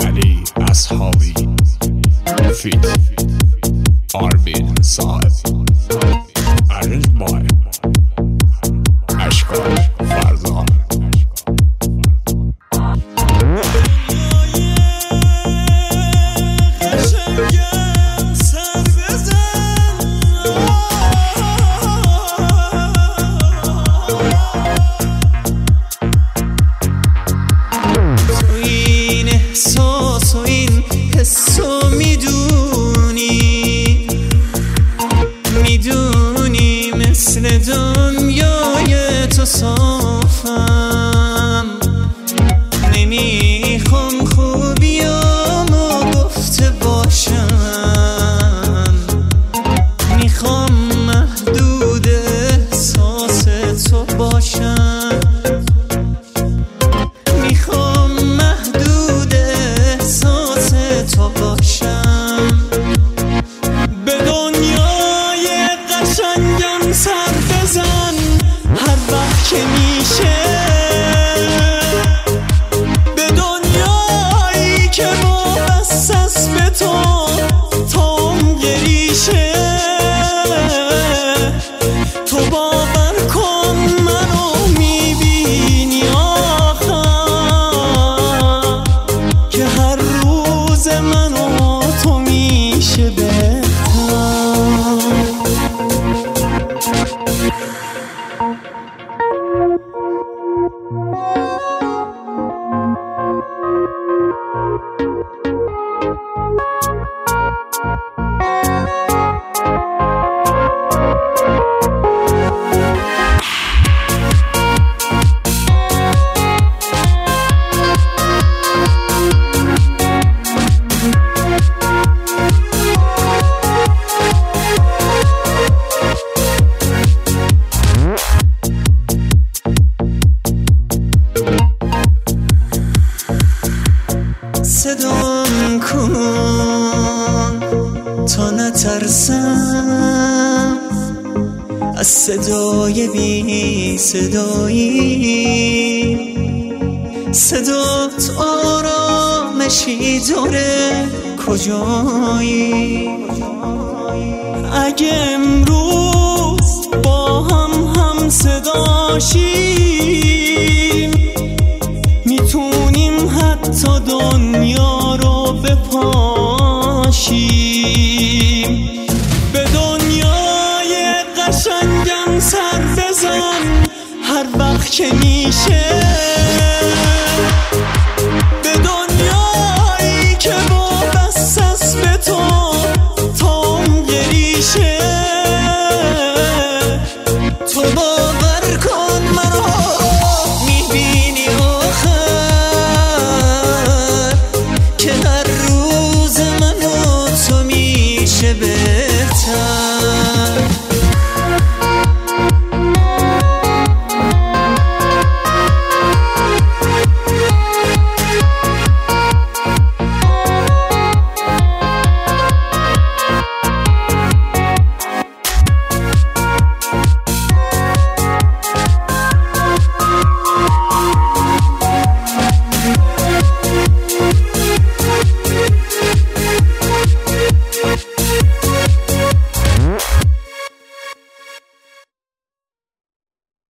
علی اصحابی فیت آربین صاحب ارنج بای اشکال فرزان. قشنگم تو باشم. می‌خوام محدود احساس تو باشم. به دنیای قشنگم سر بزن. هر وقت که میشه صدام کن تا نترسم. از صدای بی صدایی صدات آرامشی داره کجایی؟ اگه امروز با هم هم صداشیم بپاشیم به دنیای قشنگم سر بزن. هر وقت که میشه